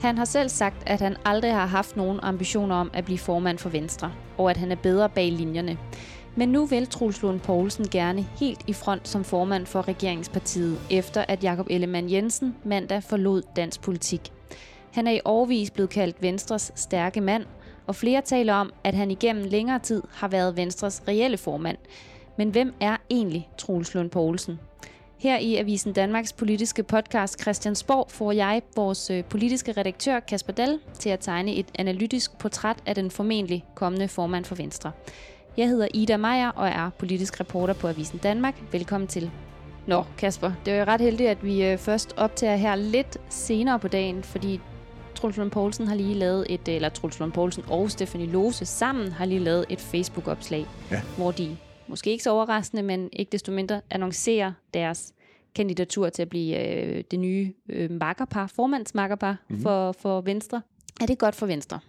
Han har selv sagt, at han aldrig har haft nogen ambitioner om at blive formand for Venstre, og at han er bedre bag linjerne. Men nu vil Truls Lund Poulsen gerne helt i front som formand for regeringspartiet, efter at Jakob Ellemann Jensen mandag forlod dansk politik. Han er i årvis blevet kaldt Venstres stærke mand, og flere taler om, at han igennem længere tid har været Venstres reelle formand. Men hvem er egentlig Truls Lund Poulsen? Her i Avisen Danmarks politiske podcast Christiansborg får jeg vores øh, politiske redaktør Kasper Dahl til at tegne et analytisk portræt af den formentlig kommende formand for Venstre. Jeg hedder Ida Meier og er politisk reporter på Avisen Danmark. Velkommen til. Nå, Kasper, det er jo ret heldigt, at vi øh, først optager her lidt senere på dagen, fordi Truls Lund Poulsen har lige lavet et, eller Truls Lund Poulsen og Stephanie Lose sammen har lige lavet et Facebook-opslag, ja. hvor de måske ikke så overraskende, men ikke desto mindre annoncerer deres kandidatur til at blive øh, det nye øh, makkerpar, formandsmakkerpar mm-hmm. for, for Venstre. Er det godt for Venstre?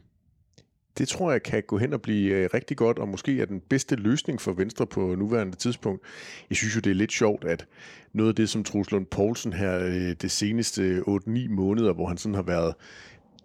Det tror jeg kan gå hen og blive øh, rigtig godt, og måske er den bedste løsning for Venstre på nuværende tidspunkt. Jeg synes jo, det er lidt sjovt, at noget af det, som Truls Lund Poulsen her øh, det seneste 8-9 måneder, hvor han sådan har været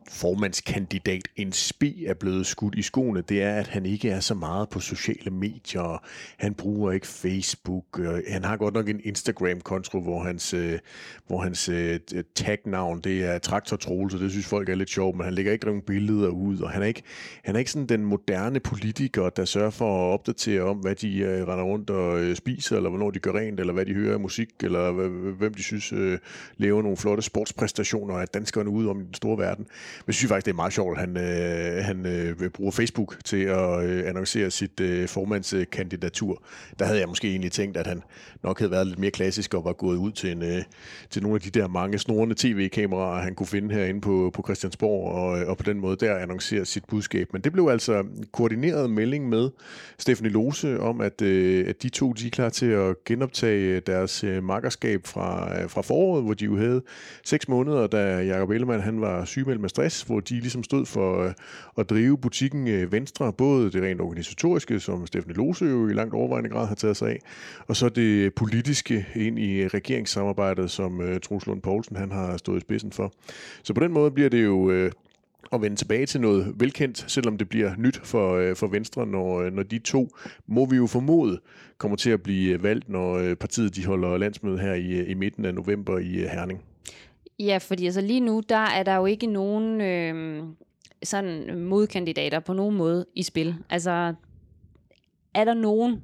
formandskandidat en spi er blevet skudt i skoene, det er, at han ikke er så meget på sociale medier. Han bruger ikke Facebook. Øh, han har godt nok en Instagram-konto, hvor hans, øh, hvor hans øh, tagnavn det er Traktor Troels, det synes folk er lidt sjovt, men han lægger ikke nogen billeder ud, og han er ikke, han er ikke sådan den moderne politiker, der sørger for at opdatere om, hvad de render rundt og spiser, eller hvornår de gør rent, eller hvad de hører af musik, eller hvem de synes uh, laver nogle flotte sportspræstationer af danskerne ude om i den store verden. Men jeg synes faktisk, det er meget sjovt, at han, øh, han øh, bruger Facebook til at øh, annoncere sit øh, formandskandidatur. Der havde jeg måske egentlig tænkt, at han nok havde været lidt mere klassisk og var gået ud til, en, øh, til nogle af de der mange snorende tv-kameraer, han kunne finde herinde på, på Christiansborg, og, øh, og på den måde der annoncere sit budskab. Men det blev altså koordineret melding med Stefanie Lose om, at, øh, at de to de er klar til at genoptage deres øh, makkerskab fra, øh, fra foråret, hvor de jo havde seks måneder, da Jacob Ellemann han var sygemeldt med stress, hvor de ligesom stod for øh, at drive butikken øh, Venstre, både det rent organisatoriske, som Stefan Lose jo i langt overvejende grad har taget sig af, og så det politiske ind i øh, regeringssamarbejdet, som øh, Truls Lund Poulsen han har stået i spidsen for. Så på den måde bliver det jo øh, at vende tilbage til noget velkendt, selvom det bliver nyt for, øh, for Venstre, når, når de to, må vi jo formode, kommer til at blive valgt, når partiet de holder landsmøde her i, i midten af november i Herning. Ja, fordi altså lige nu, der er der jo ikke nogen øh, sådan modkandidater på nogen måde i spil. Altså, er der nogen,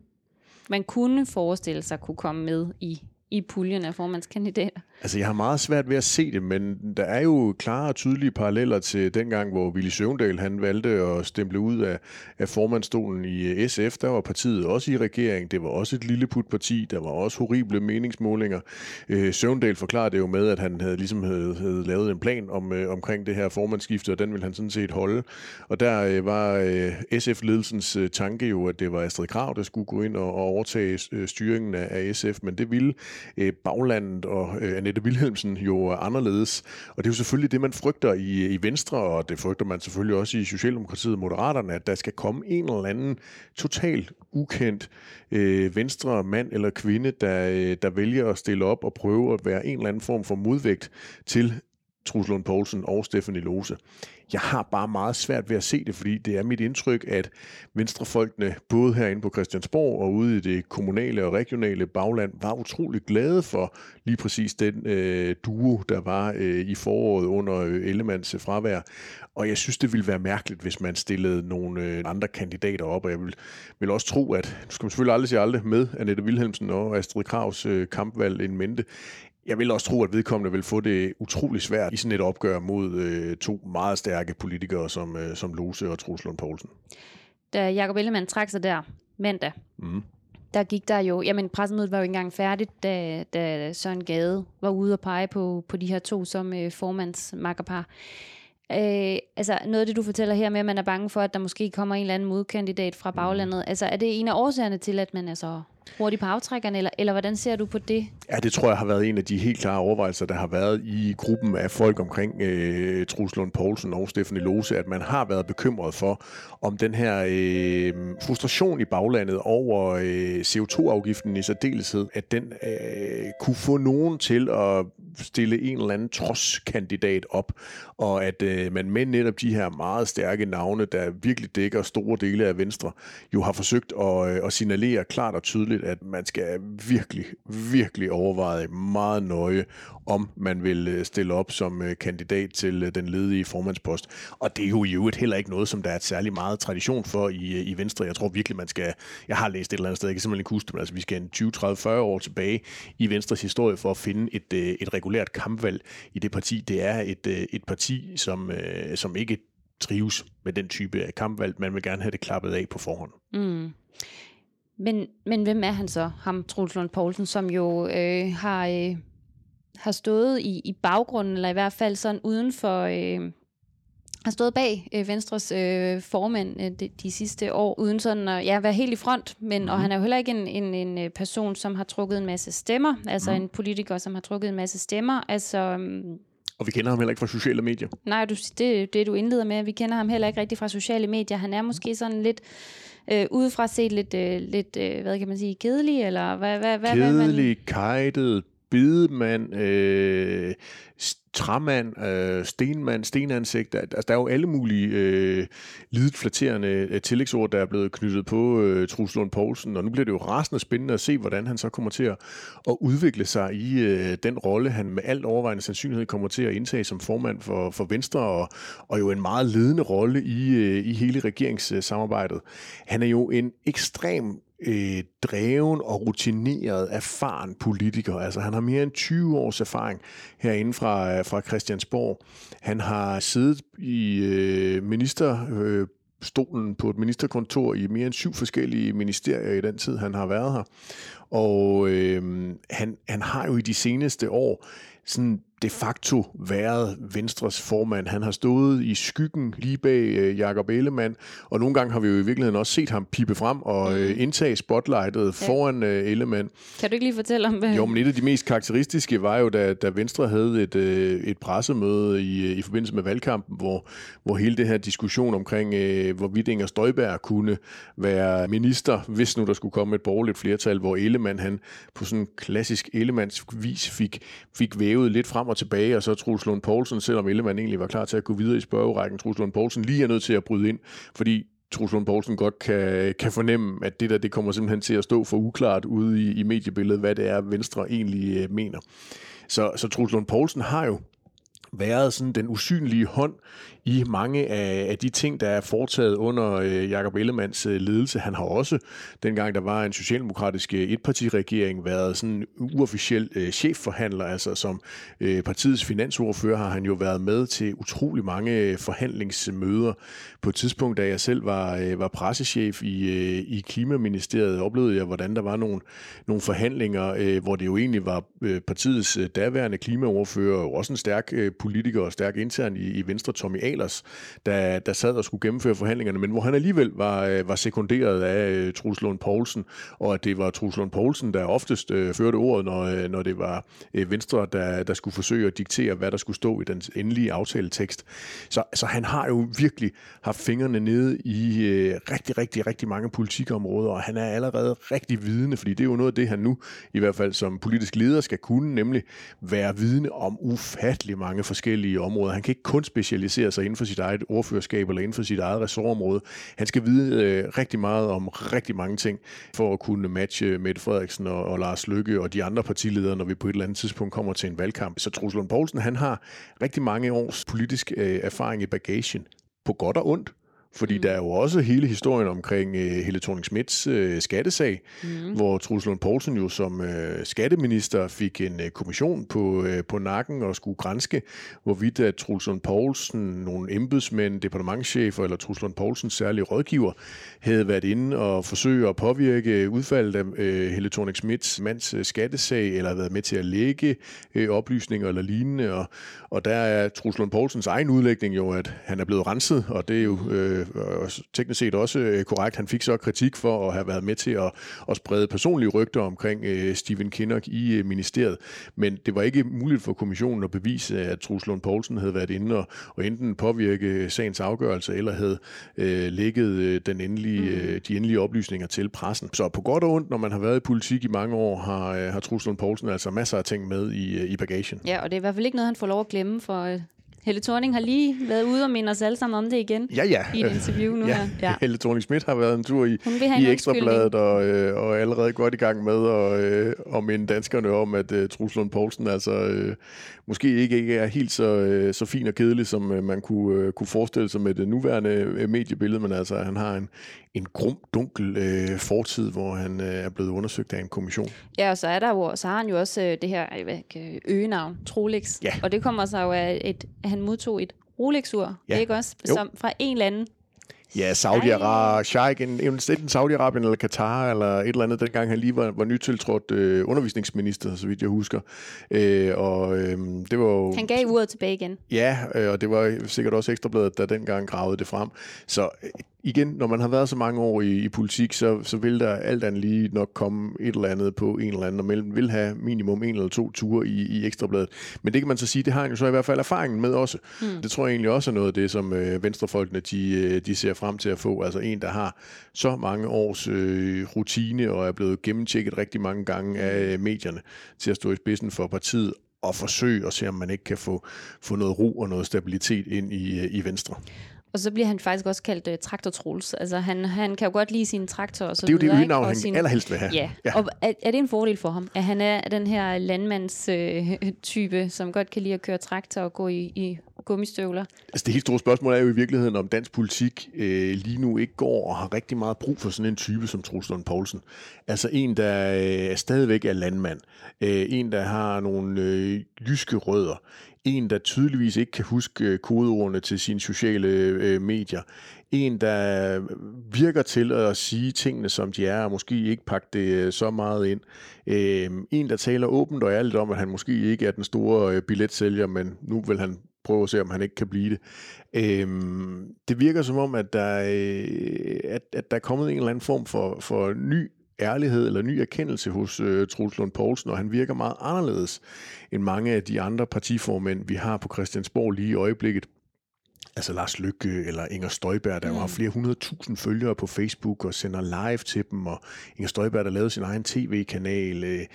man kunne forestille sig kunne komme med i, i puljen af formandskandidater? Altså, jeg har meget svært ved at se det, men der er jo klare og tydelige paralleller til dengang, hvor Willy Søvndal han valgte at stemple ud af, af formandstolen i øh, SF. Der var partiet også i regering. Det var også et lille parti. Der var også horrible meningsmålinger. Øh, Søvndal forklarede det jo med, at han havde, ligesom havde, havde lavet en plan om, øh, omkring det her formandsskifte, og den ville han sådan set holde. Og der øh, var øh, SF-ledelsens øh, tanke jo, at det var Astrid Krav, der skulle gå ind og, og overtage øh, styringen af, af SF, men det ville øh, baglandet og øh, Annette Wilhelmsen jo anderledes. Og det er jo selvfølgelig det, man frygter i, i Venstre, og det frygter man selvfølgelig også i Socialdemokratiet og Moderaterne, at der skal komme en eller anden totalt ukendt øh, venstre mand eller kvinde, der, øh, der vælger at stille op og prøve at være en eller anden form for modvægt til Truls Lund Poulsen og Stephanie Lose. Jeg har bare meget svært ved at se det, fordi det er mit indtryk, at venstrefolkene, både herinde på Christiansborg og ude i det kommunale og regionale bagland, var utrolig glade for lige præcis den øh, duo, der var øh, i foråret under øh, Ellemands øh, fravær. Og jeg synes, det ville være mærkeligt, hvis man stillede nogle øh, andre kandidater op, og jeg vil, vil også tro, at, nu skal man selvfølgelig aldrig sige aldrig med Annette Wilhelmsen og Astrid Kravs øh, kampvalg en mente, jeg vil også tro, at vedkommende vil få det utrolig svært i sådan et opgør mod øh, to meget stærke politikere som, øh, som Lose og Truls Lund Poulsen. Da Jacob Ellemann trak sig der mandag, mm. der gik der jo, jamen pressemødet var jo ikke engang færdigt, da, da Søren Gade var ude og pege på, på de her to som øh, formandsmakkerpar. Øh, altså noget af det, du fortæller her med, at man er bange for, at der måske kommer en eller anden modkandidat fra baglandet. Mm. Altså er det en af årsagerne til, at man er så hurtigt på aftrækkerne, eller, eller hvordan ser du på det? Ja, det tror jeg har været en af de helt klare overvejelser, der har været i gruppen af folk omkring øh, Truls Lund Poulsen og Stefanie Lose, at man har været bekymret for, om den her øh, frustration i baglandet over øh, CO2-afgiften i særdeleshed, at den øh, kunne få nogen til at stille en eller anden trodskandidat op, og at øh, man med netop de her meget stærke navne, der virkelig dækker store dele af Venstre, jo har forsøgt at, øh, at signalere klart og tydeligt, at man skal virkelig, virkelig overveje meget nøje, om man vil øh, stille op som øh, kandidat til øh, den ledige formandspost. Og det er jo i øvrigt heller ikke noget, som der er et særlig meget tradition for i, i Venstre. Jeg tror virkelig, man skal... Jeg har læst et eller andet sted, jeg kan simpelthen ikke huske det, men altså, vi skal en 20, 30, 40 år tilbage i Venstres historie for at finde et, et regulært kampvalg i det parti. Det er et, et parti, som, som ikke trives med den type af kampvalg. Man vil gerne have det klappet af på forhånd. Mm. Men, men hvem er han så, ham Troels Lund Poulsen, som jo øh, har, øh, har stået i, i baggrunden, eller i hvert fald sådan uden for... Øh, har stået bag øh, Venstres øh, formand øh, de, de sidste år, uden sådan at ja, være helt i front, men, mm. og mhm. han er jo heller ikke en, en, en øh, person, som har trukket en masse stemmer, altså mm. en politiker, som har trukket en masse stemmer, altså... Um, og vi kender ham heller ikke fra sociale medier. Nej, du, det det, du indleder med. Vi kender ham heller ikke rigtig fra sociale medier. Han er måske sådan lidt øh, udefra set lidt, øh, lidt øh, hvad kan man sige, kedelig, eller hvad, hvad, hvad, kedelig, hvad man... kajtet, bidemand, øh, træmand, øh, stenmand, stenansigt. Altså, der er jo alle mulige øh, lidet flatterende øh, tillægsord, der er blevet knyttet på øh, Truls Lund Poulsen, og nu bliver det jo rasende spændende at se, hvordan han så kommer til at, at udvikle sig i øh, den rolle, han med alt overvejende sandsynlighed kommer til at indtage som formand for, for Venstre, og, og jo en meget ledende rolle i, øh, i hele regeringssamarbejdet. Han er jo en ekstrem øh, dreven og rutineret, erfaren politiker. Altså han har mere end 20 års erfaring herinde fra, øh, fra Christiansborg. Han har siddet i øh, minister... Øh, stolen på et ministerkontor i mere end syv forskellige ministerier i den tid, han har været her. Og øh, han, han har jo i de seneste år sådan de facto været Venstres formand. Han har stået i skyggen lige bag øh, Jakob Ellemann, og nogle gange har vi jo i virkeligheden også set ham pipe frem og øh, mm. indtage spotlightet ja. foran øh, Ellemann. Kan du ikke lige fortælle om hvad? Jo, men et af de mest karakteristiske var jo, da, da Venstre havde et, øh, et pressemøde i, øh, i forbindelse med valgkampen, hvor, hvor hele det her diskussion omkring, øh, hvorvidt Inger Støjberg kunne være minister, hvis nu der skulle komme et borgerligt flertal, hvor Ellemann han på sådan klassisk Ellemanns vis fik, fik vævet lidt frem og tilbage, og så Truls Lund Poulsen, selvom Ellemann egentlig var klar til at gå videre i spørgerækken, Truls Lund Poulsen lige er nødt til at bryde ind, fordi Truls Lund Poulsen godt kan, kan fornemme, at det der det kommer simpelthen til at stå for uklart ude i, i mediebilledet, hvad det er, Venstre egentlig øh, mener. Så, så Truls Lund Poulsen har jo været sådan den usynlige hånd i mange af, af de ting, der er foretaget under øh, Jakob Ellemands øh, ledelse. Han har også, dengang der var en socialdemokratisk øh, etpartiregering, været sådan uofficiel øh, chefforhandler, altså som øh, partiets finansordfører har han jo været med til utrolig mange øh, forhandlingsmøder. På et tidspunkt, da jeg selv var, øh, var pressechef i, øh, i Klimaministeriet, oplevede jeg, hvordan der var nogle, nogle forhandlinger, øh, hvor det jo egentlig var øh, partiets øh, daværende klimaordfører, og også en stærk øh, politiker og stærk intern i, i Venstre, Tommy Alers, der, der sad og skulle gennemføre forhandlingerne, men hvor han alligevel var, øh, var sekunderet af øh, Truls Lund Poulsen, og at det var Truls Lund Poulsen, der oftest øh, førte ordet, når, øh, når det var øh, Venstre, der, der skulle forsøge at diktere, hvad der skulle stå i den endelige aftaletekst. Så, så han har jo virkelig haft fingrene nede i øh, rigtig, rigtig, rigtig mange politikområder, og han er allerede rigtig vidende, fordi det er jo noget af det, han nu i hvert fald som politisk leder skal kunne, nemlig være vidne om ufattelig mange forskellige områder. Han kan ikke kun specialisere sig inden for sit eget ordførerskab eller inden for sit eget ressortområde. Han skal vide øh, rigtig meget om rigtig mange ting for at kunne matche Mette Frederiksen og, og Lars Lykke og de andre partiledere, når vi på et eller andet tidspunkt kommer til en valgkamp. Så Truls Lund Poulsen, han har rigtig mange års politisk øh, erfaring i bagagen på godt og ondt. Fordi mm. der er jo også hele historien omkring uh, Helle thorning Smiths uh, skattesag, mm. hvor Truls Lund Poulsen jo som uh, skatteminister fik en uh, kommission på, uh, på nakken og skulle grænske, hvorvidt at Truls Lund Poulsen, nogle embedsmænd, departementchefer eller Truls Lund Poulsens særlige rådgiver, havde været inde og forsøge at påvirke udfaldet af uh, Helle thorning Smiths mands uh, skattesag, eller været med til at lægge uh, oplysninger eller lignende. Og, og der er Truls Lund Poulsens egen udlægning jo, at han er blevet renset, og det er jo uh, øh, teknisk set også øh, korrekt. Han fik så kritik for at have været med til at, at sprede personlige rygter omkring øh, Stephen Kinnock i øh, ministeriet. Men det var ikke muligt for kommissionen at bevise, at Truls Lund Poulsen havde været inde og, og enten påvirke sagens afgørelse, eller havde øh, lægget øh, den endelige, mm. øh, de endelige oplysninger til pressen. Så på godt og ondt, når man har været i politik i mange år, har, øh, har Truls Lund Poulsen altså masser af ting med i, øh, i bagagen. Ja, og det er i hvert fald ikke noget, han får lov at glemme, for øh, Helle Thorning har lige været ude og minde os alle sammen om det igen. Ja, ja. I et interview nu ja. her. Ja. Helle thorning Schmidt har været en tur i, i Ekstrabladet og, øh, og er allerede godt i gang med at, øh, at minde danskerne om, at øh, Truls Lund Poulsen altså øh, måske ikke, ikke er helt så, øh, så fin og kedelig, som øh, man kunne, øh, kunne forestille sig med det nuværende øh, mediebillede, men altså han har en, en grum, dunkel øh, fortid, hvor han øh, er blevet undersøgt af en kommission. Ja, og så er der jo, så har han jo også øh, det her øh, øgenavn, Trolex. Ja. Og det kommer så jo af, et, at han modtog et Rolex-ur, Ja. ikke også? Jo. Som fra en eller anden. Ja, Saudi-Arabien, Sheikh, en- enten Saudi-Arabien eller Katar, eller et eller andet, dengang han lige var, var nytiltrådt øh, undervisningsminister, så vidt jeg husker. Øh, og øh, det var jo... Han gav uret tilbage igen. Ja, øh, og det var sikkert også Ekstrabladet, der dengang gravede det frem. Så øh, igen, når man har været så mange år i, i politik, så, så vil der alt andet lige nok komme et eller andet på en eller anden, og man vil have minimum en eller to ture i, i Ekstrabladet. Men det kan man så sige, det har han jo så i hvert fald erfaringen med også. Mm. Det tror jeg egentlig også er noget af det, som øh, venstrefolkene de, øh, de ser frem til at få. Altså en, der har så mange års øh, rutine og er blevet gennemtjekket rigtig mange gange af øh, medierne til at stå i spidsen for partiet og forsøge at se, om man ikke kan få, få noget ro og noget stabilitet ind i, øh, i Venstre. Og så bliver han faktisk også kaldt uh, Traktor Troels. Altså han, han kan jo godt lide sin traktor og så Det er jo det videre, øgenavn, Og han sin- allerhelst vil have. Ja, Ja. ja. og er, er det en fordel for ham, at han er den her landmandstype, øh, type, som godt kan lide at køre traktor og gå i, i gummistøvler? Altså det helt store spørgsmål er jo i virkeligheden, om dansk politik øh, lige nu ikke går og har rigtig meget brug for sådan en type som Troels Lund Poulsen. Altså en, der øh, stadigvæk er landmand. Øh, en, der har nogle øh, jyske rødder. En, der tydeligvis ikke kan huske øh, kodeordene til sine sociale øh, medier. En, der virker til at sige tingene, som de er, og måske ikke pakke det øh, så meget ind. Øh, en, der taler åbent og ærligt om, at han måske ikke er den store øh, billetsælger, men nu vil han prøve at se, om han ikke kan blive det. Øhm, det virker som om, at der, øh, at, at der er kommet en eller anden form for, for ny ærlighed eller ny erkendelse hos øh, Troels Lund Poulsen, og han virker meget anderledes end mange af de andre partiformænd, vi har på Christiansborg lige i øjeblikket. Altså Lars Lykke eller Inger Støjberg, der mm. har flere hundredtusind følgere på Facebook og sender live til dem, og Inger Støjberg, der lavede sin egen tv-kanal, øh,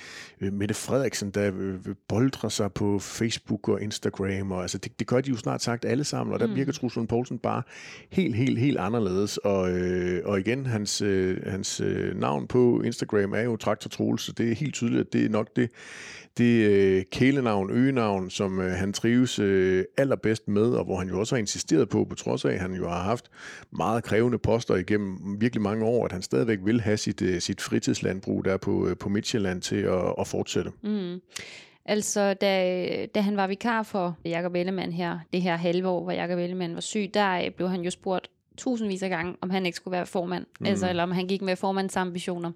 øh, Mette Frederiksen, der øh, boldrer sig på Facebook og Instagram, og altså det, det gør de jo snart sagt alle sammen, og der mm. virker Truls Lund Poulsen bare helt, helt, helt anderledes, og, øh, og igen, hans, øh, hans øh, navn på Instagram er jo Traktor Troels, så det er helt tydeligt, at det er nok det, det øh, kælenavn, øgenavn, som øh, han trives øh, allerbedst med, og hvor han jo også har insisteret på, på trods af, at han jo har haft meget krævende poster igennem virkelig mange år, at han stadigvæk vil have sit, øh, sit fritidslandbrug der på, øh, på Midtjylland til at, at fortsætte. Mm. Altså, da, da han var vikar for Jakob Ellemann her, det her halve år, hvor Jakob Ellemann var syg, der øh, blev han jo spurgt tusindvis af gange, om han ikke skulle være formand, mm. altså, eller om han gik med formandens ambitioner.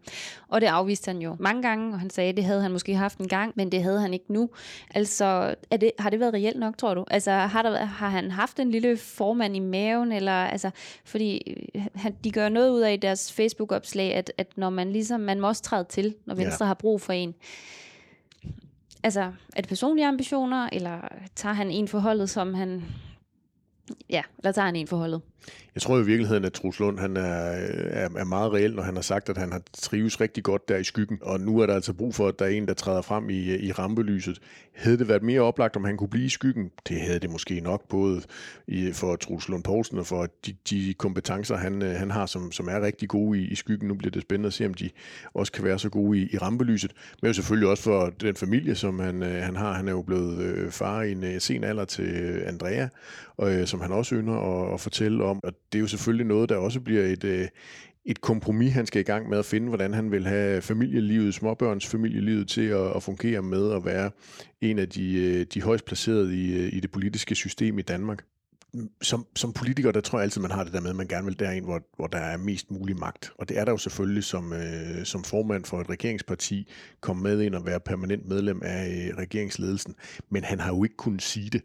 Og det afviste han jo mange gange, og han sagde, at det havde han måske haft en gang, men det havde han ikke nu. Altså, er det, har det været reelt nok, tror du? Altså, har, der, har han haft en lille formand i maven, eller, altså, fordi øh, han, de gør noget ud af i deres Facebook-opslag, at, at når man ligesom, man må også træde til, når Venstre Ja. har brug for en. Altså, er det personlige ambitioner, eller tager han en forholdet, som han... Ja, eller tager han en forholdet? Jeg tror i virkeligheden, at Truls Lund han er, er, er meget reel, når han har sagt, at han har trives rigtig godt der i skyggen. Og nu er der altså brug for, at der er en, der træder frem i, i rampelyset. Havde det været mere oplagt, om han kunne blive i skyggen? Det havde det måske nok, både i, for Truls Lund Poulsen og for de, de kompetencer, han, øh, han har, som, som er rigtig gode i, i skyggen. Nu bliver det spændende at se, om de også kan være så gode i, i rampelyset. Men jo selvfølgelig også for den familie, som han, øh, han har. Han er jo blevet øh, far i en sen alder til Andrea, og, som han også ynder at, at fortælle om. Og det er jo selvfølgelig noget, der også bliver et, øh, et kompromis, han skal i gang med at finde, hvordan han vil have familielivet, småbørns familielivet til at, at fungere med at være en af de, øh, de højst placerede i, øh, i det politiske system i Danmark. Som, som politiker, der tror jeg altid, man har det der med, at man gerne vil derind, hvor, hvor der er mest mulig magt. Og det er der jo selvfølgelig som, øh, som formand for et regeringsparti, komme med ind og være permanent medlem af øh, regeringsledelsen. Men han har jo ikke kunnet sige det.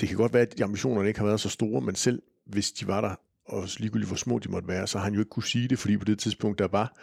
Det kan godt være, at ambitionerne ikke har været så store, men selv hvis de var der, og ligegyldigt hvor små de måtte være, så har han jo ikke kunne sige det, fordi på det tidspunkt, der var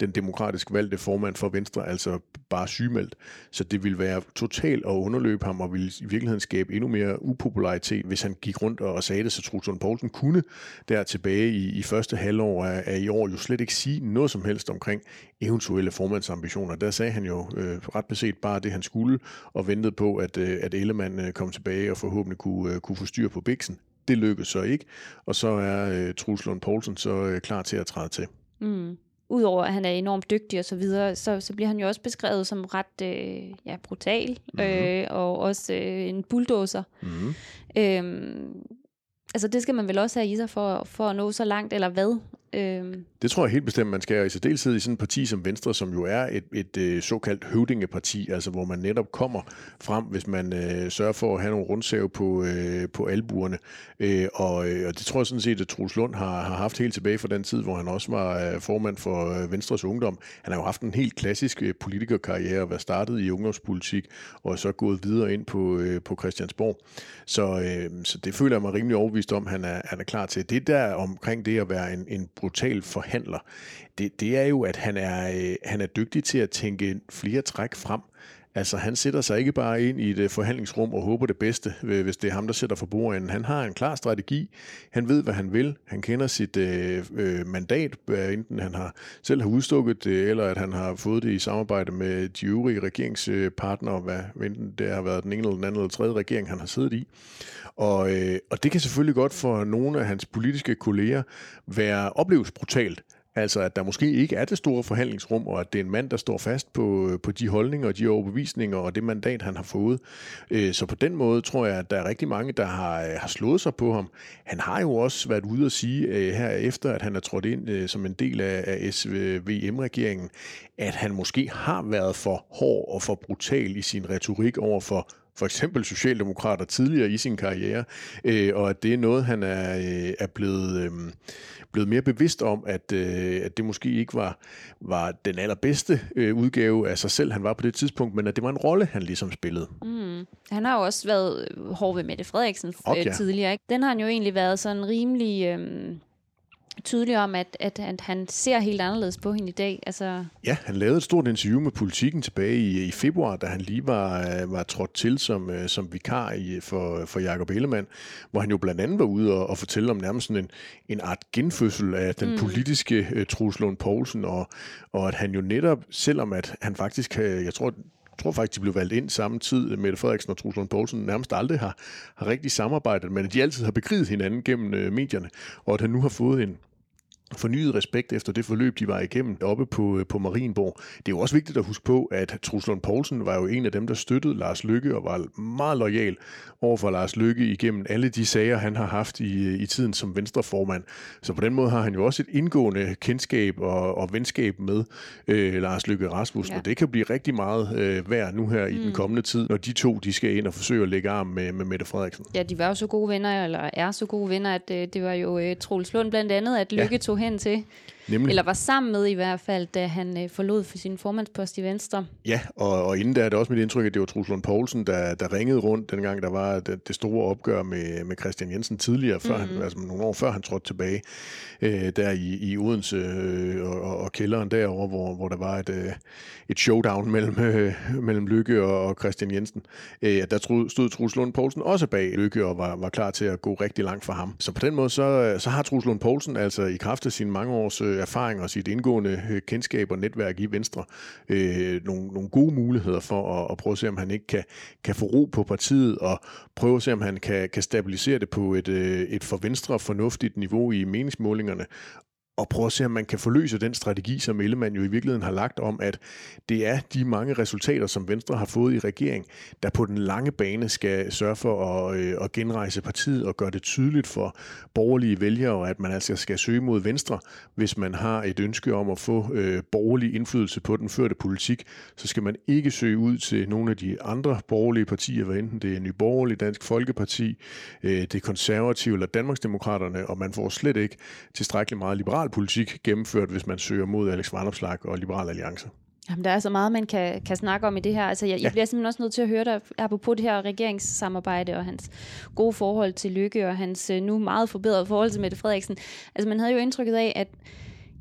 den demokratisk valgte formand for Venstre, altså bare sygemeldt. Så det ville være totalt at underløbe ham, og ville i virkeligheden skabe endnu mere upopularitet, hvis han gik rundt og sagde det, så Truslund Poulsen kunne der tilbage i, i første halvår af, af i år jo slet ikke sige noget som helst omkring eventuelle formandsambitioner. Der sagde han jo øh, ret beset bare det, han skulle, og ventede på, at, øh, at Ellemann øh, kom tilbage og forhåbentlig kunne, øh, kunne få styr på biksen. Det lykkedes så ikke, og så er øh, Truslund Poulsen så øh, klar til at træde til. Mm udover at han er enormt dygtig og så videre, så, så bliver han jo også beskrevet som ret øh, ja, brutal, mm-hmm. øh, og også øh, en bulldozer. Mm-hmm. Øhm, altså det skal man vel også have i sig for, for at nå så langt, eller hvad? Øhm. Det tror jeg helt bestemt, man skal. I særdeleshed i sådan et parti som Venstre, som jo er et, et, et såkaldt høvdingeparti, altså hvor man netop kommer frem, hvis man øh, sørger for at have nogle rundsave på, øh, på albuerne. Øh, og, øh, og det tror jeg sådan set, at Troels Lund har, har haft helt tilbage fra den tid, hvor han også var øh, formand for øh, Venstres Ungdom. Han har jo haft en helt klassisk øh, politikerkarriere, og været startet i ungdomspolitik, og så gået videre ind på, øh, på Christiansborg. Så, øh, så det føler jeg mig rimelig overbevist om, han er, han er klar til. Det der omkring det at være en, en brutal forhandler, det, det er jo, at han er, øh, han er dygtig til at tænke flere træk frem. Altså, han sætter sig ikke bare ind i et øh, forhandlingsrum og håber det bedste, øh, hvis det er ham, der sætter for bordenden. Han har en klar strategi. Han ved, hvad han vil. Han kender sit øh, øh mandat, enten han har selv har udstukket det, eller at han har fået det i samarbejde med de øvrige regeringspartnere, hvad, enten det har været den ene eller den anden eller tredje regering, han har siddet i. Og, øh, og det kan selvfølgelig godt for nogle af hans politiske kolleger være opleves brutalt. Altså, at der måske ikke er det store forhandlingsrum, og at det er en mand, der står fast på, øh, på de holdninger, og de overbevisninger og det mandat, han har fået. Øh, så på den måde tror jeg, at der er rigtig mange, der har, øh, har slået sig på ham. Han har jo også været ude at sige her efter, at han er trådt ind som en del af, af SVM-regeringen, at han måske har været for hård og for brutal i sin retorik over for for eksempel Socialdemokrater tidligere i sin karriere, øh, og at det er noget, han er, øh, er blevet, øh, blevet mere bevidst om, at, øh, at det måske ikke var, var den allerbedste øh, udgave af sig selv, han var på det tidspunkt, men at det var en rolle, han ligesom spillede. Mm. Han har jo også været hård ved Mette Frederiksen okay. Øh, tidligere. Ikke? Den har han jo egentlig været sådan rimelig... Øh tydelig om, at, at, at han ser helt anderledes på hende i dag. Altså... Ja, han lavede et stort interview med politikken tilbage i, i februar, da han lige var, var trådt til som, øh, som vikar i, for, for Jacob Ellemann, hvor han jo blandt andet var ude og, og fortælle om nærmest sådan en, en art genfødsel af den mm. politiske uh, Troels Lund Poulsen, og, og at han jo netop, selvom at han faktisk, jeg tror, jeg tror faktisk, de blev valgt ind samme tid, Mette Frederiksen og Truslund Poulsen nærmest aldrig har, har rigtig samarbejdet, men at de altid har bekriget hinanden gennem øh, medierne, og at han nu har fået en, fornyet respekt efter det forløb, de var igennem oppe på, øh, på Marienborg. Det er jo også vigtigt at huske på, at Truslund Poulsen var jo en af dem, der støttede Lars Lykke og var meget lojal over for Lars Lykke igennem alle de sager, han har haft i, i tiden som venstreformand. Så på den måde har han jo også et indgående kendskab og, og venskab med øh, Lars Lykke Rasmussen, ja. og det kan blive rigtig meget øh, værd nu her mm. i den mm. kommende tid, når de to de skal ind og forsøge at lægge arm med, med Mette Frederiksen. Ja, de var jo så gode venner, eller er så gode venner, at øh, det var jo øh, Troels Lund blandt andet, at Lykke ja. tog hen til. Nemlig. Eller var sammen med i hvert fald, da han øh, forlod for sin formandspost i Venstre. Ja, og, og inden da er det også mit indtryk, at det var Truslund Poulsen, der, der ringede rundt, dengang der var det, det store opgør med, med Christian Jensen tidligere, før mm. han, altså nogle år før han trådte tilbage, øh, der i, i Odense øh, og, og kælderen derovre, hvor, hvor der var et, øh, et showdown mellem, øh, mellem Lykke og, og Christian Jensen. Øh, der stod Truslund Poulsen også bag Lykke og var, var klar til at gå rigtig langt for ham. Så på den måde, så, så har Truslund Poulsen altså i kraft af sine mange års øh, erfaring og sit indgående øh, kendskab og netværk i Venstre øh, nogle, nogle gode muligheder for at, at prøve at se, om han ikke kan, kan få ro på partiet og prøve at se, om han kan, kan stabilisere det på et, øh, et for Venstre fornuftigt niveau i meningsmålingerne, og prøve at se, om man kan forløse den strategi, som Ellemann jo i virkeligheden har lagt om, at det er de mange resultater, som Venstre har fået i regering, der på den lange bane skal sørge for at, øh, at genrejse partiet og gøre det tydeligt for borgerlige vælgere, at man altså skal søge mod Venstre, hvis man har et ønske om at få øh, borgerlig indflydelse på den førte politik, så skal man ikke søge ud til nogle af de andre borgerlige partier, hvad enten det er Ny Borgerlig, Dansk Folkeparti, øh, det konservative eller Danmarksdemokraterne, og man får slet ikke tilstrækkeligt meget liberal politik gennemført, hvis man søger mod Alex Vanopslag og Liberal Alliance. Jamen, der er så meget, man kan, kan snakke om i det her. Altså, jeg, ja. jeg bliver simpelthen også nødt til at høre dig, apropos det her regeringssamarbejde og hans gode forhold til Lykke og hans øh, nu meget forbedrede forhold til Mette Frederiksen. Altså, man havde jo indtrykket af, at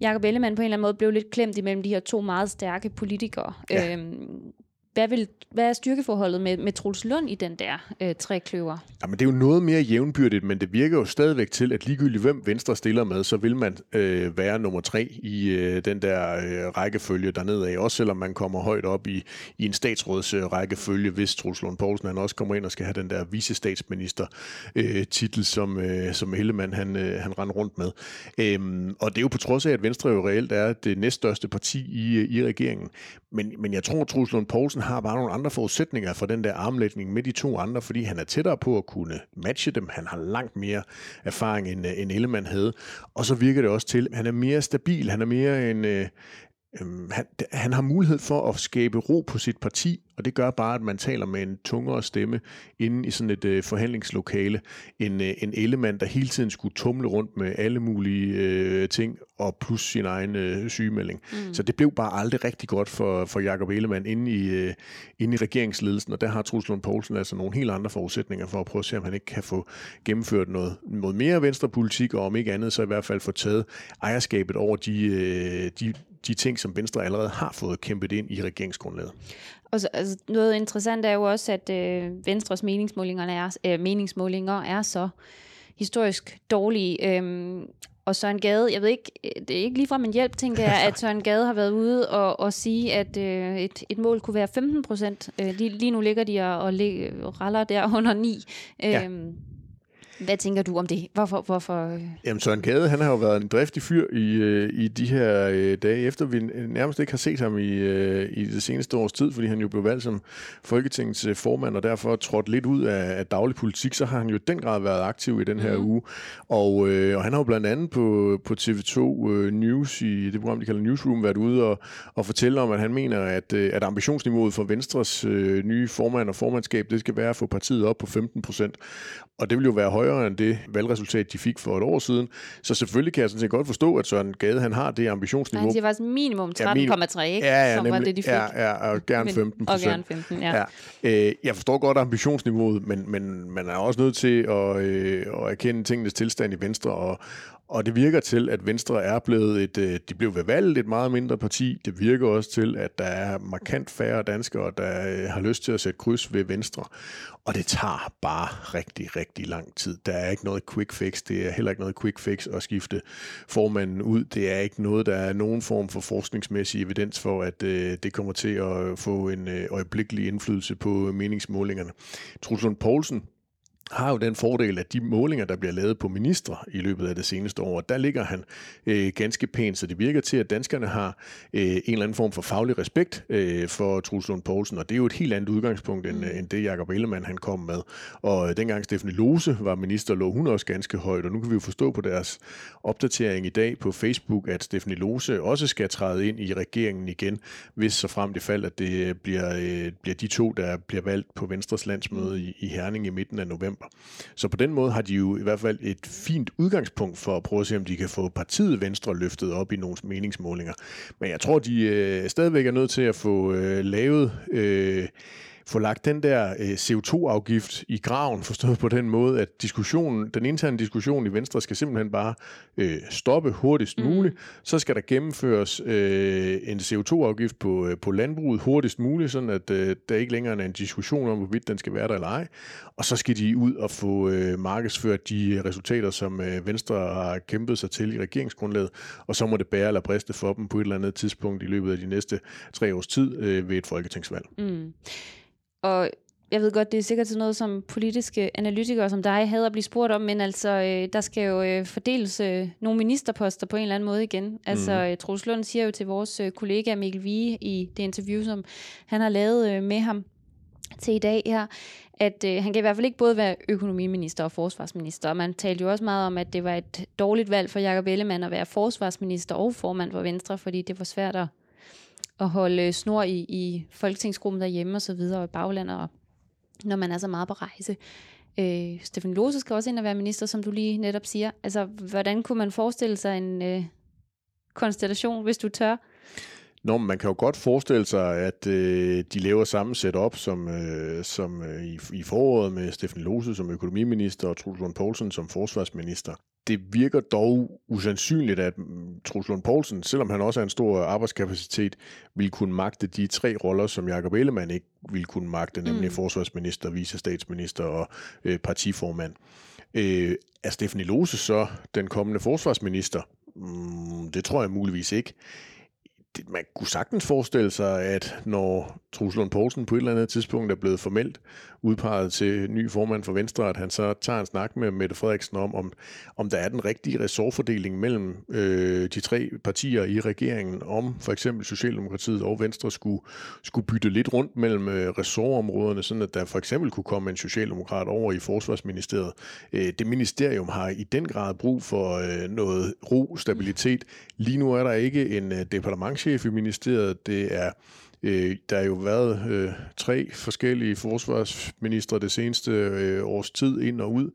Jakob Ellemann på en eller anden måde blev lidt klemt imellem de her to meget stærke politikere. Ja. Øhm, hvad, vil, hvad er styrkeforholdet med, med Troels Lund i den der øh, trækløver? Jamen, det er jo noget mere jævnbyrdigt, men det virker jo stadigvæk til, at ligegyldigt hvem Venstre stiller med, så vil man øh, være nummer tre i øh, den der øh, rækkefølge dernede af. Også selvom man kommer højt op i, i en statsråds øh, rækkefølge, hvis Troels Lund Poulsen han også kommer ind og skal have den der vicestatsminister øh, titel, som, øh, som Hellemann han, øh, han render rundt med. Øhm, og det er jo på trods af, at Venstre jo reelt er det næststørste parti i, øh, i regeringen. Men, men jeg tror, at Troels Lund Poulsen har bare nogle andre forudsætninger for den der armlægning med de to andre, fordi han er tættere på at kunne matche dem. Han har langt mere erfaring, end, øh, end Ellemann havde. Og så virker det også til, at han er mere stabil. Han er mere en, øh, Øhm, han, han har mulighed for at skabe ro på sit parti, og det gør bare, at man taler med en tungere stemme inde i sådan et øh, forhandlingslokale. En, øh, en Ellemann, der hele tiden skulle tumle rundt med alle mulige øh, ting, og plus sin egen øh, sygemelding. Mm. Så det blev bare aldrig rigtig godt for, for Jakob Ellemann inde i, øh, inde i regeringsledelsen, og der har Truls Lund Poulsen altså nogle helt andre forudsætninger for at prøve at se, om han ikke kan få gennemført noget, noget mere venstrepolitik, og om ikke andet, så i hvert fald få taget ejerskabet over de, øh, de de ting, som Venstre allerede har fået kæmpet ind i regeringsgrundlaget. Og så, altså, noget interessant er jo også, at øh, Venstres meningsmålinger er, øh, meningsmålinger er så historisk dårlige. Øhm, og Søren Gade, jeg ved ikke, det er ikke lige fra min hjælp, tænker jeg, at Søren Gade har været ude og, og sige, at øh, et, et mål kunne være 15 procent. Øh, lige, lige nu ligger de og, og, og raller der under 9. Ja. Hvad tænker du om det? Hvorfor? hvorfor? Øh? Jamen Søren Kade, han har jo været en driftig fyr i, øh, i de her øh, dage, efter vi nærmest ikke har set ham i, i det seneste års tid, fordi han jo blev valgt som Folketingets formand, og derfor trådt lidt ud af, af daglig politik, så har han jo den grad været aktiv i den her mm. uge. Og, og han har jo blandt andet på, på TV2 News, i det program, de kalder Newsroom, været ude og, og fortælle om, at han mener, at, at ambitionsniveauet for Venstres nye formand og formandskab, det skal være at få partiet op på 15 procent. Og det vil jo være højere end det valgresultat, de fik for et år siden. Så selvfølgelig kan jeg sådan set godt forstå, at Søren Gade han har det ambitionsniveau. Han siger faktisk minimum 13,3, ja, ikke? Ja, ja, som nemlig, var det, de fik. Ja, ja og gerne 15 procent. Og gerne 15, ja. ja. Øh, jeg forstår godt ambitionsniveauet, men, men man er også nødt til at, øh, at erkende tingenes tilstand i Venstre, og, og det virker til, at Venstre er blevet et, øh, de blev ved valget et meget mindre parti. Det virker også til, at der er markant færre danskere, der øh, har lyst til at sætte kryds ved Venstre. Og det tager bare rigtig, rigtig lang tid. Der er ikke noget quick fix. Det er heller ikke noget quick fix at skifte formanden ud. Det er ikke noget, der er nogen form for forskningsmæssig evidens for, at øh, det kommer til at få en øjeblikkelig indflydelse på meningsmålingerne. Truls Lund Poulsen, har jo den fordel, at de målinger, der bliver lavet på ministre i løbet af det seneste år, der ligger han øh, ganske pænt, så det virker til, at danskerne har øh, en eller anden form for faglig respekt øh, for Truls Lund Poulsen, og det er jo et helt andet udgangspunkt, end, mm. end det Jacob Ellemann han kom med. Og øh, dengang Stefanie Lose var minister, lå hun også ganske højt, og nu kan vi jo forstå på deres opdatering i dag på Facebook, at Stefanie Lose også skal træde ind i regeringen igen, hvis så frem det fald, at det bliver, øh, bliver de to, der bliver valgt på Venstres landsmøde i, i Herning i midten af november november. Så på den måde har de jo i hvert fald et fint udgangspunkt for at prøve at se, om de kan få partiet Venstre løftet op i nogle meningsmålinger. Men jeg tror, de øh, stadigvæk er nødt til at få øh, lavet... Øh, få lagt den der øh, CO2-afgift i graven, forstået på den måde, at diskussionen, den interne diskussion i Venstre skal simpelthen bare øh, stoppe hurtigst mm. muligt. Så skal der gennemføres øh, en CO2-afgift på, øh, på landbruget hurtigst muligt, sådan at øh, der ikke længere er en diskussion om, hvorvidt den skal være der eller ej. Og så skal de ud og få øh, markedsført de resultater, som øh, Venstre har kæmpet sig til i regeringsgrundlaget, og så må det bære eller briste for dem på et eller andet tidspunkt i løbet af de næste tre års tid øh, ved et folketingsvalg. Mm. Og jeg ved godt, det er sikkert sådan noget, som politiske analytikere som dig havde at blive spurgt om, men altså, øh, der skal jo øh, fordeles øh, nogle ministerposter på en eller anden måde igen. Altså, mm. Troels Lund siger jo til vores øh, kollega Mikkel Vige i det interview, som han har lavet øh, med ham til i dag her, at øh, han kan i hvert fald ikke både være økonomiminister og forsvarsminister. Og man talte jo også meget om, at det var et dårligt valg for Jakob Ellemann at være forsvarsminister og formand for Venstre, fordi det var svært at at holde snor i, i folketingsgruppen derhjemme og så videre, og i baglandet, og når man er så meget på rejse. Øh, Stefan Lose skal også ind og være minister, som du lige netop siger. Altså, hvordan kunne man forestille sig en øh, konstellation, hvis du tør? Nå, man kan jo godt forestille sig, at øh, de laver samme setup som, øh, som øh, i, i foråret med Steffen Lose som økonomiminister og Truls Lund Poulsen som forsvarsminister. Det virker dog usandsynligt, at Truls Lund Poulsen, selvom han også har en stor arbejdskapacitet, vil kunne magte de tre roller, som Jacob Ellemann ikke vil kunne magte, nemlig mm. forsvarsminister, vicestatsminister og øh, partiformand. Øh, er Steffen Lose så den kommende forsvarsminister? Mm, det tror jeg muligvis ikke det, man kunne sagtens forestille sig, at når Truslund Poulsen på et eller andet tidspunkt er blevet formelt udpeget til ny formand for Venstre, at han så tager en snak med Mette Frederiksen om, om, om der er den rigtige ressortfordeling mellem øh, de tre partier i regeringen, om for eksempel Socialdemokratiet og Venstre skulle, skulle bytte lidt rundt mellem øh, ressortområderne, sådan at der for eksempel kunne komme en socialdemokrat over i Forsvarsministeriet. Øh, det ministerium har i den grad brug for øh, noget ro, stabilitet. Lige nu er der ikke en øh, departementchef i ministeriet. Det er Øh, der har jo været øh, tre forskellige forsvarsministre det seneste øh, års tid ind og ud.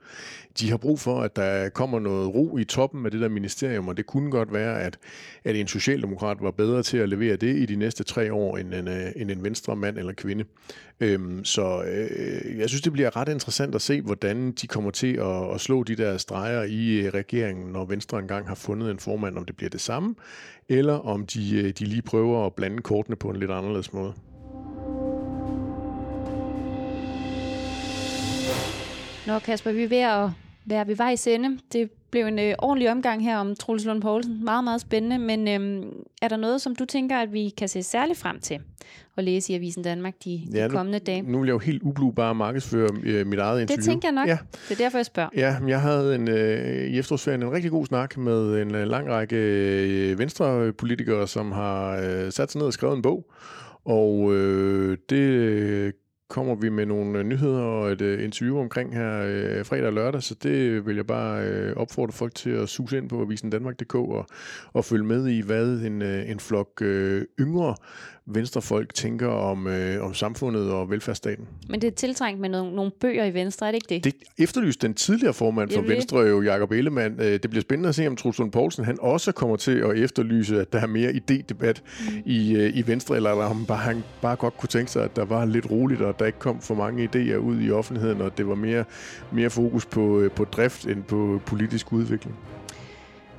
De har brug for, at der kommer noget ro i toppen af det der ministerium, og det kunne godt være, at, at en socialdemokrat var bedre til at levere det i de næste tre år, end en, øh, end en venstre mand eller kvinde. Øhm, så øh, jeg synes, det bliver ret interessant at se, hvordan de kommer til at, at slå de der streger i øh, regeringen, når Venstre engang har fundet en formand, om det bliver det samme, eller om de, øh, de lige prøver at blande kortene på en lidt anderledes måde. Nå Kasper, vi er ved at være ved vejs ende. Det blev en øh, ordentlig omgang her om Troels Lund Poulsen. Meget, meget spændende. Men øh, er der noget, som du tænker, at vi kan se særligt frem til at læse i Avisen Danmark de, ja, de kommende dage? Nu vil jeg jo helt ublu bare markedsføre øh, mit eget interview. Det tænker jeg nok. Ja. Det er derfor, jeg spørger. Ja, jeg havde en, øh, i efterårsferien en rigtig god snak med en øh, lang række øh, venstrepolitikere, som har øh, sat sig ned og skrevet en bog. Og øh, det kommer vi med nogle øh, nyheder og et øh, interview omkring her øh, fredag og lørdag, så det vil jeg bare øh, opfordre folk til at suge ind på avisendanmark.dk og, og følge med i, hvad en, øh, en flok øh, yngre venstrefolk tænker om, øh, om samfundet og velfærdsstaten. Men det er tiltrængt med nogle, nogle bøger i Venstre, er det ikke det? Det efterlyste den tidligere formand for Venstre, jo Jacob Ellemann. Øh, det bliver spændende at se, om Truls Poulsen han også kommer til at efterlyse, at der er mere idédebat mm. i, øh, i Venstre, eller om han bare, han bare godt kunne tænke sig, at der var lidt roligt, og der ikke kom for mange idéer ud i offentligheden, og det var mere, mere fokus på, øh, på drift end på politisk udvikling.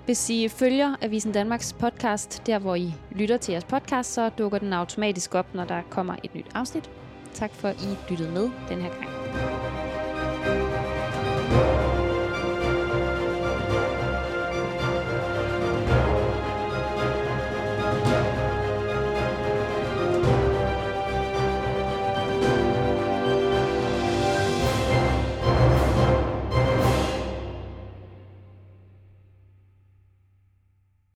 Hvis I følger Avisen Danmarks podcast, der hvor I lytter til jeres podcast, så dukker den automatisk op, når der kommer et nyt afsnit. Tak for, at I lyttede med den her gang.